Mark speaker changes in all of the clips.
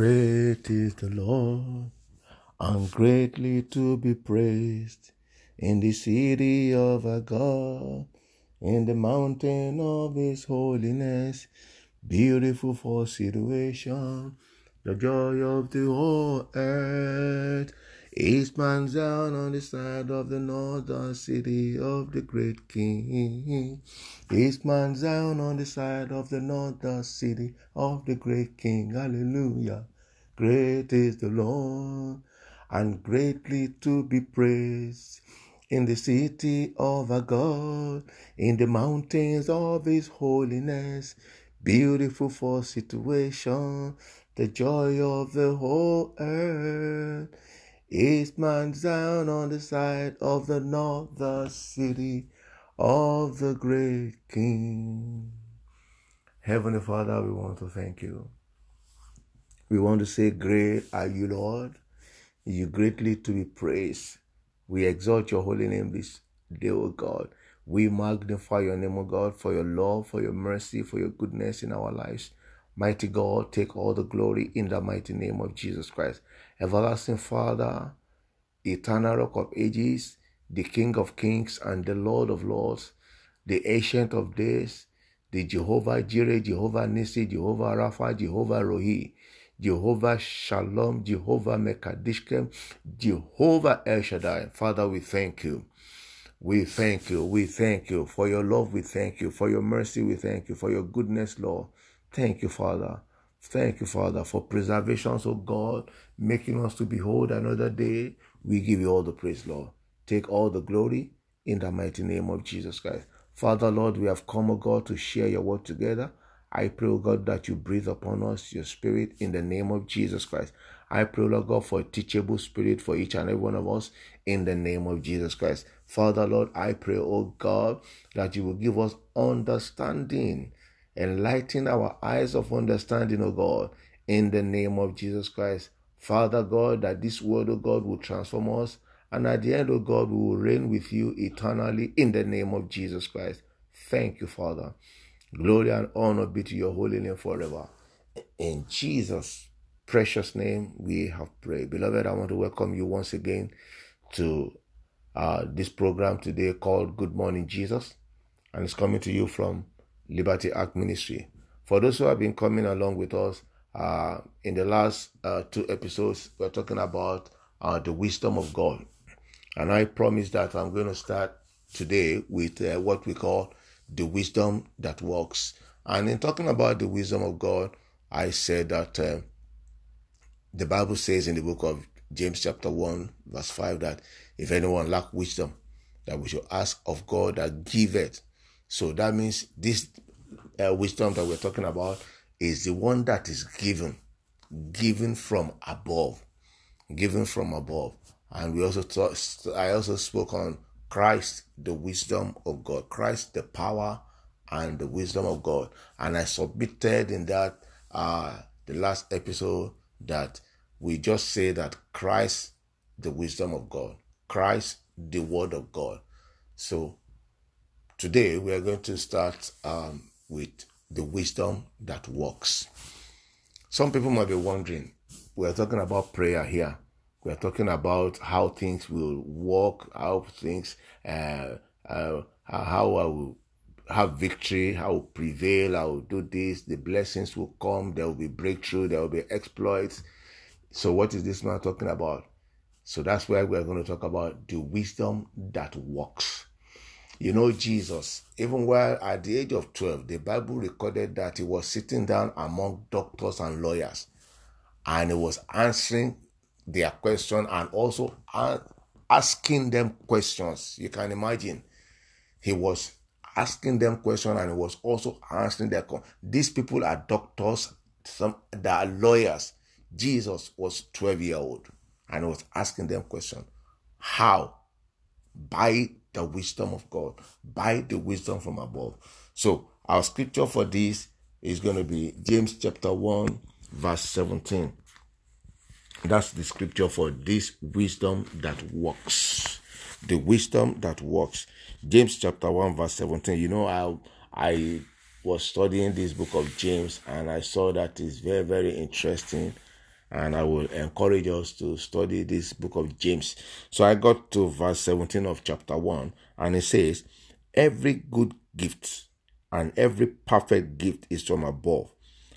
Speaker 1: Great is the Lord, and greatly to be praised in the city of our God, in the mountain of His holiness. Beautiful for situation, the joy of the whole earth. Eastman down on the side of the northern city of the great king. is Mount Zion on the side of the northern city of the great king. Hallelujah. Great is the Lord and greatly to be praised in the city of our God, in the mountains of his holiness. Beautiful for situation, the joy of the whole earth. East Mount down on the side of the north, the city of the great King. Heavenly Father, we want to thank you. We want to say, Great are you, Lord. You greatly to be praised. We exalt your holy name this day, O God. We magnify your name, O God, for your love, for your mercy, for your goodness in our lives. Mighty God, take all the glory in the mighty name of Jesus Christ. Everlasting Father, eternal rock of ages, the King of kings and the Lord of lords, the ancient of days, the Jehovah Jireh, Jehovah Nissi, Jehovah Rapha, Jehovah Rohi, Jehovah Shalom, Jehovah Mekadishkem, Jehovah El Shaddai. Father, we thank you. We thank you. We thank you for your love. We thank you for your mercy. We thank you for your goodness, Lord. Thank you, Father. Thank you, Father, for preservation, oh God, making us to behold another day. We give you all the praise, Lord. Take all the glory in the mighty name of Jesus Christ. Father, Lord, we have come, O God, to share your word together. I pray, O God, that you breathe upon us your spirit in the name of Jesus Christ. I pray, Lord God, for a teachable spirit for each and every one of us in the name of Jesus Christ. Father, Lord, I pray, O God, that you will give us understanding Enlighten our eyes of understanding, O God, in the name of Jesus Christ. Father God, that this word, O God, will transform us. And at the end, O God, we will reign with you eternally in the name of Jesus Christ. Thank you, Father. Glory and honor be to your holy name forever. In Jesus' precious name, we have prayed. Beloved, I want to welcome you once again to uh, this program today called Good Morning Jesus. And it's coming to you from Liberty Ark Ministry. For those who have been coming along with us uh, in the last uh, two episodes, we're talking about uh, the wisdom of God. And I promise that I'm going to start today with uh, what we call the wisdom that works. And in talking about the wisdom of God, I said that uh, the Bible says in the book of James, chapter 1, verse 5, that if anyone lack wisdom, that we should ask of God that giveth so that means this uh, wisdom that we're talking about is the one that is given, given from above, given from above. And we also talk, I also spoke on Christ, the wisdom of God, Christ, the power and the wisdom of God. And I submitted in that uh, the last episode that we just say that Christ, the wisdom of God, Christ, the word of God. So Today, we are going to start um, with the wisdom that works. Some people might be wondering, we're talking about prayer here. We're talking about how things will work, how things, uh, uh, how I will have victory, how will prevail, I will do this, the blessings will come, there will be breakthrough, there will be exploits. So, what is this man talking about? So, that's where we're going to talk about the wisdom that works. You know, Jesus, even while at the age of 12, the Bible recorded that he was sitting down among doctors and lawyers and he was answering their question and also asking them questions. You can imagine. He was asking them questions and he was also answering their questions. These people are doctors, some they are lawyers. Jesus was 12 year old and was asking them questions. How? By the wisdom of God, by the wisdom from above. So, our scripture for this is going to be James chapter 1, verse 17. That's the scripture for this wisdom that works. The wisdom that works. James chapter 1, verse 17. You know, I I was studying this book of James and I saw that it's very, very interesting. And I will encourage us to study this book of James. So I got to verse 17 of chapter 1, and it says, Every good gift and every perfect gift is from above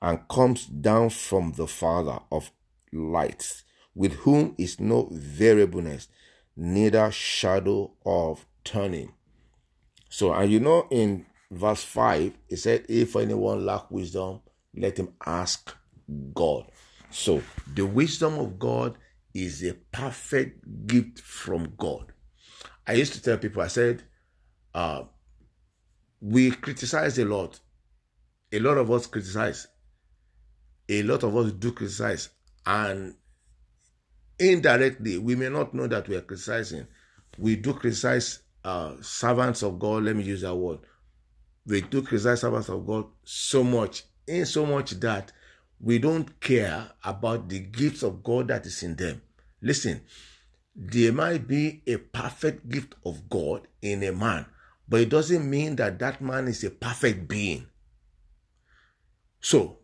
Speaker 1: and comes down from the Father of lights, with whom is no variableness, neither shadow of turning. So, and you know, in verse 5, it said, If anyone lack wisdom, let him ask God. So, the wisdom of God is a perfect gift from God. I used to tell people, I said, uh, we criticize a lot. A lot of us criticize. A lot of us do criticize. And indirectly, we may not know that we are criticizing. We do criticize uh, servants of God. Let me use that word. We do criticize servants of God so much, in so much that we don't care about the gifts of God that is in them. Listen, there might be a perfect gift of God in a man, but it doesn't mean that that man is a perfect being. So,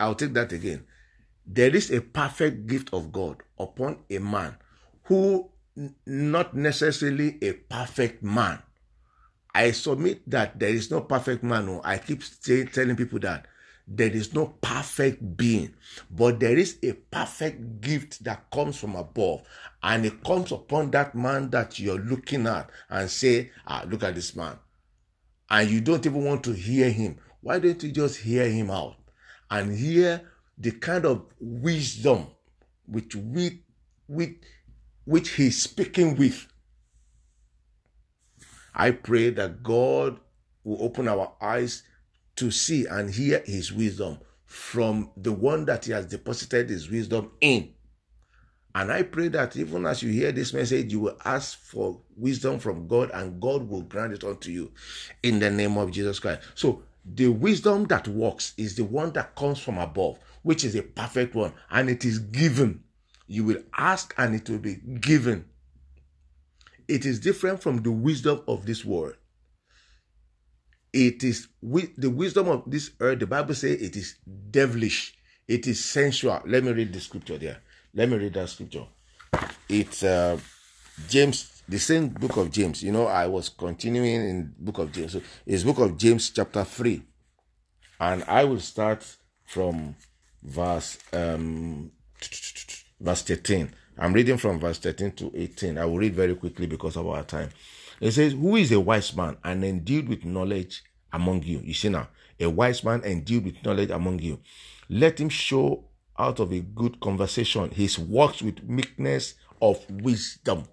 Speaker 1: I'll take that again. There is a perfect gift of God upon a man who not necessarily a perfect man. I submit that there is no perfect man. Oh. I keep telling people that there is no perfect being, but there is a perfect gift that comes from above, and it comes upon that man that you're looking at and say, Ah, look at this man. And you don't even want to hear him. Why don't you just hear him out and hear the kind of wisdom which we with which he's speaking with? I pray that God will open our eyes to see and hear his wisdom from the one that he has deposited his wisdom in. And I pray that even as you hear this message, you will ask for wisdom from God and God will grant it unto you in the name of Jesus Christ. So, the wisdom that works is the one that comes from above, which is a perfect one, and it is given. You will ask and it will be given. It is different from the wisdom of this world it is with the wisdom of this earth the bible says it is devilish. It is sensual. Let me read the scripture there. Let me read that scripture. It's uh james the same book of james. You know i was continuing in book of james. So it's book of james chapter 3 and i will start from verse um verse 13 i'm reading from verse 13 to 18 i will read very quickly because of our time it says, Who is a wise man and endued with knowledge among you? You see now, a wise man endued with knowledge among you. Let him show out of a good conversation his works with meekness of wisdom.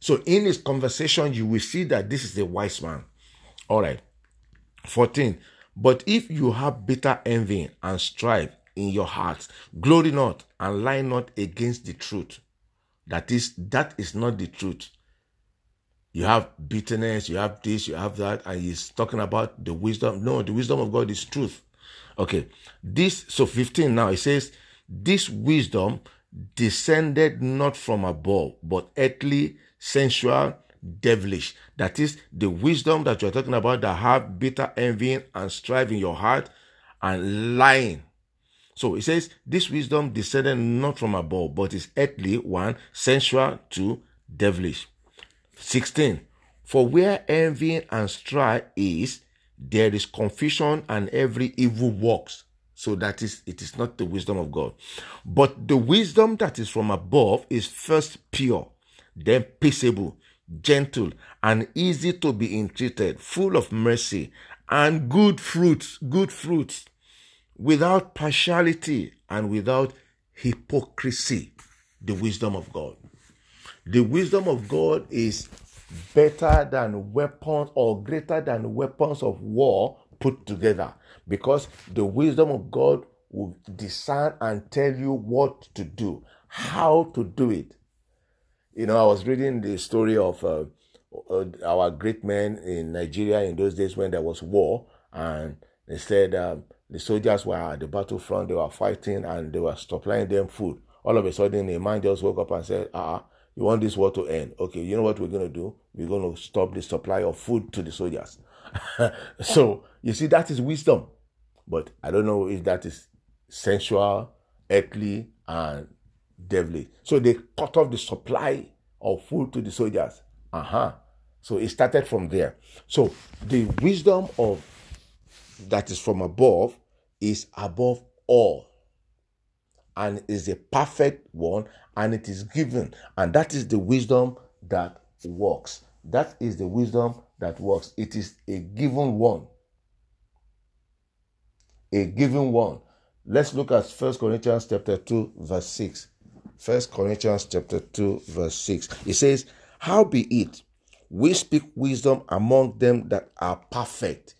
Speaker 1: So in his conversation, you will see that this is a wise man. All right. 14. But if you have bitter envy and strife in your hearts, glory not and lie not against the truth. That is, that is not the truth you have bitterness, you have this, you have that, and he's talking about the wisdom. No, the wisdom of God is truth. Okay, this, so 15 now, it says, This wisdom descended not from above, but earthly, sensual, devilish. That is the wisdom that you're talking about that have bitter envy and strife in your heart and lying. So it says, This wisdom descended not from above, but is earthly, one, sensual, two, devilish. 16. For where envy and strife is, there is confusion and every evil works. So that is, it is not the wisdom of God. But the wisdom that is from above is first pure, then peaceable, gentle, and easy to be entreated, full of mercy and good fruits, good fruits, without partiality and without hypocrisy. The wisdom of God. The wisdom of God is better than weapons or greater than weapons of war put together because the wisdom of God will discern and tell you what to do, how to do it. You know, I was reading the story of uh, uh, our great men in Nigeria in those days when there was war, and they said um, the soldiers were at the battlefront, they were fighting, and they were supplying them food. All of a sudden, a man just woke up and said, "Ah, you want this war to end. Okay, you know what we're going to do? We're going to stop the supply of food to the soldiers. so, you see, that is wisdom. But I don't know if that is sensual earthly and deadly. So they cut off the supply of food to the soldiers. Uh huh. So it started from there. So the wisdom of that is from above is above all and is a perfect one and it is given and that is the wisdom that works. That is the wisdom that works. It is a given one. A given one. Let's look at first corinthians chapter 2 verse 6 first corinthians chapter 2 verse 6 it says how be it we speak wisdom among them that are perfect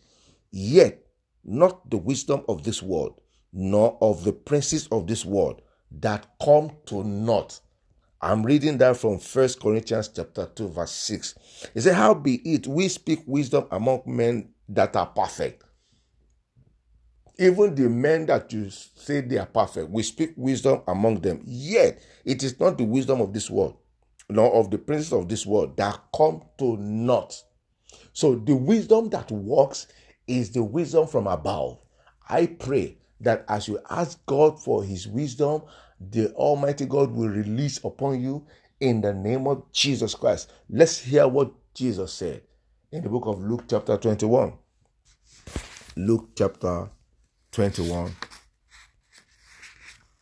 Speaker 1: yet not the wisdom of this world, nor of the princes of this world that come to naught. I'm reading that from First Corinthians chapter 2, verse 6. He said, How be it we speak wisdom among men that are perfect. Even the men that you say they are perfect, we speak wisdom among them. Yet it is not the wisdom of this world, nor of the princes of this world that come to naught. So the wisdom that works is the wisdom from above. I pray that as you ask God for his wisdom, the Almighty God will release upon you in the name of Jesus Christ. Let's hear what Jesus said in the book of Luke, chapter 21. Luke, chapter 21.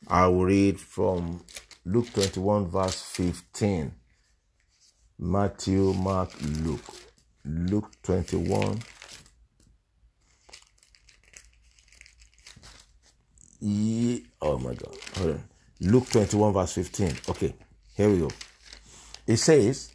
Speaker 1: I will read from Luke 21, verse 15. Matthew, Mark, Luke. Luke 21, oh my God. Hold on. Luke 21, verse 15. Okay, here we go. It says,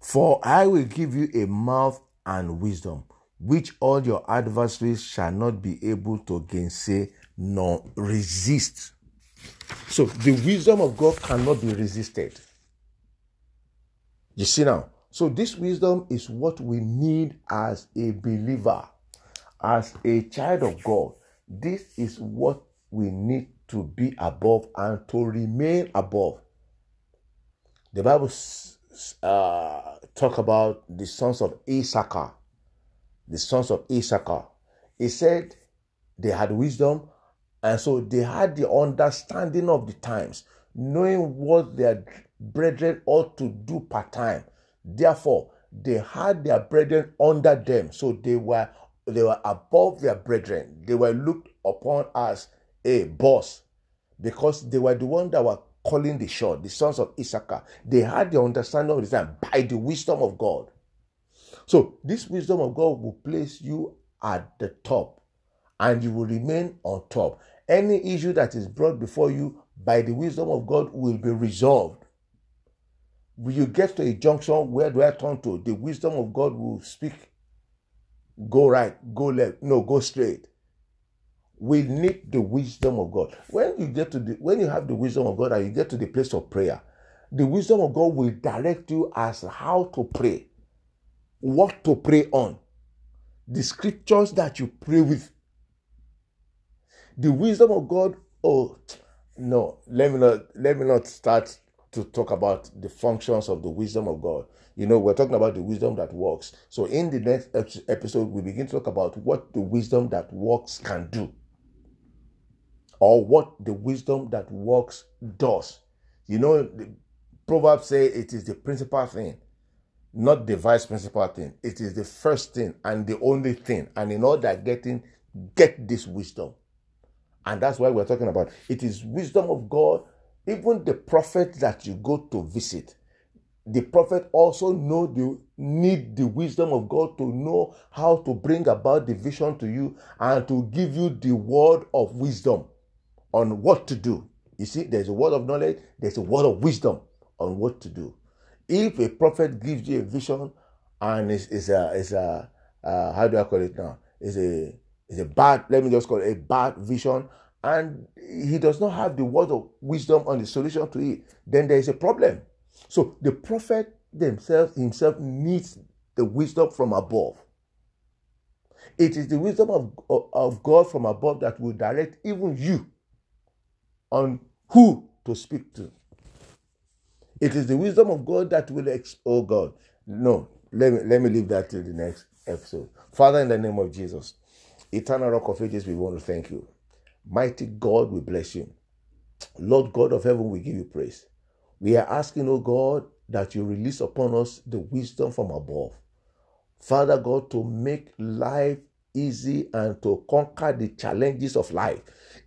Speaker 1: For I will give you a mouth and wisdom, which all your adversaries shall not be able to gainsay nor resist. So the wisdom of God cannot be resisted. You see now? So this wisdom is what we need as a believer as a child of God, this is what we need to be above and to remain above. The Bible uh, talk about the sons of Issachar. The sons of Issachar. He said they had wisdom, and so they had the understanding of the times, knowing what their brethren ought to do part time. Therefore, they had their brethren under them, so they were they were above their brethren. They were looked upon as a boss because they were the ones that were calling the shot, the sons of Issachar. They had the understanding of the time by the wisdom of God. So, this wisdom of God will place you at the top and you will remain on top. Any issue that is brought before you by the wisdom of God will be resolved. Will you get to a junction where do I turn to? The wisdom of God will speak go right, go left, no, go straight. We need the wisdom of God. When you get to the when you have the wisdom of God and you get to the place of prayer, the wisdom of God will direct you as how to pray, what to pray on, the scriptures that you pray with. The wisdom of God, oh no, let me not let me not start to talk about the functions of the wisdom of God. You know, we're talking about the wisdom that works. So, in the next episode, we begin to talk about what the wisdom that works can do, or what the wisdom that works does. You know, the Proverbs say it is the principal thing, not the vice principal thing. It is the first thing and the only thing. And in order getting, get this wisdom. And that's why we're talking about it is wisdom of God. Even the prophet that you go to visit, the prophet also know the need the wisdom of God to know how to bring about the vision to you and to give you the word of wisdom on what to do. You see, there's a word of knowledge, there's a word of wisdom on what to do. If a prophet gives you a vision and it's, it's a, it's a uh, how do I call it now? It's a, it's a bad, let me just call it a bad vision, and he does not have the word of wisdom on the solution to it, then there is a problem. So the prophet themselves himself needs the wisdom from above. It is the wisdom of, of God from above that will direct even you on who to speak to. It is the wisdom of God that will ex- oh God. No, let me let me leave that till the next episode. Father, in the name of Jesus, Eternal Rock of Ages, we want to thank you. Mighty God, we bless you. Lord God of heaven, we give you praise. We are asking, oh God, that you release upon us the wisdom from above. Father God, to make life easy and to conquer the challenges of life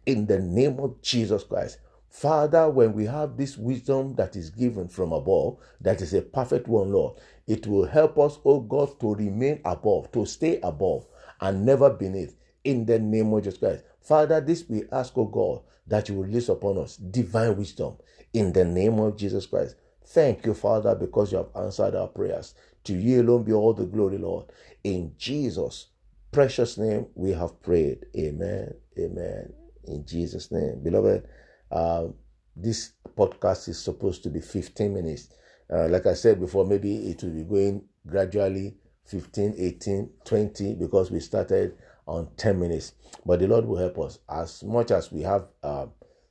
Speaker 1: in the name of Jesus Christ. Father, when we have this wisdom that is given from above, that is a perfect one, Lord, it will help us, oh God, to remain above, to stay above, and never beneath. In the name of Jesus Christ. Father, this we ask, oh God, that you will release upon us divine wisdom in the name of Jesus Christ. Thank you, Father, because you have answered our prayers. To you alone be all the glory, Lord. In Jesus' precious name, we have prayed. Amen. Amen. In Jesus' name. Beloved, uh, this podcast is supposed to be 15 minutes. Uh, like I said before, maybe it will be going gradually 15, 18, 20 because we started on 10 minutes. But the Lord will help us as much as we have uh,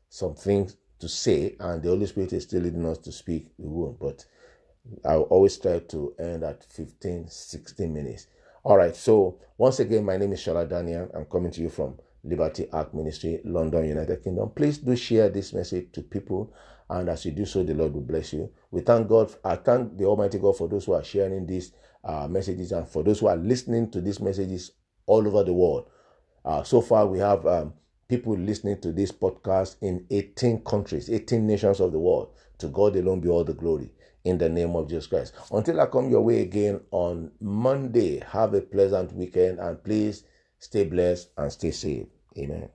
Speaker 1: some things to say and the Holy Spirit is still leading us to speak, we won't. But I'll always try to end at 15, 16 minutes. All right. So once again, my name is Shola Daniel. I'm coming to you from Liberty Ark Ministry, London, United Kingdom. Please do share this message to people. And as you do so, the Lord will bless you. We thank God. I thank the Almighty God for those who are sharing these uh, messages and for those who are listening to these messages all over the world. Uh, so far, we have um, people listening to this podcast in 18 countries, 18 nations of the world. To God alone be all the glory in the name of Jesus Christ. Until I come your way again on Monday, have a pleasant weekend and please stay blessed and stay safe. Amen.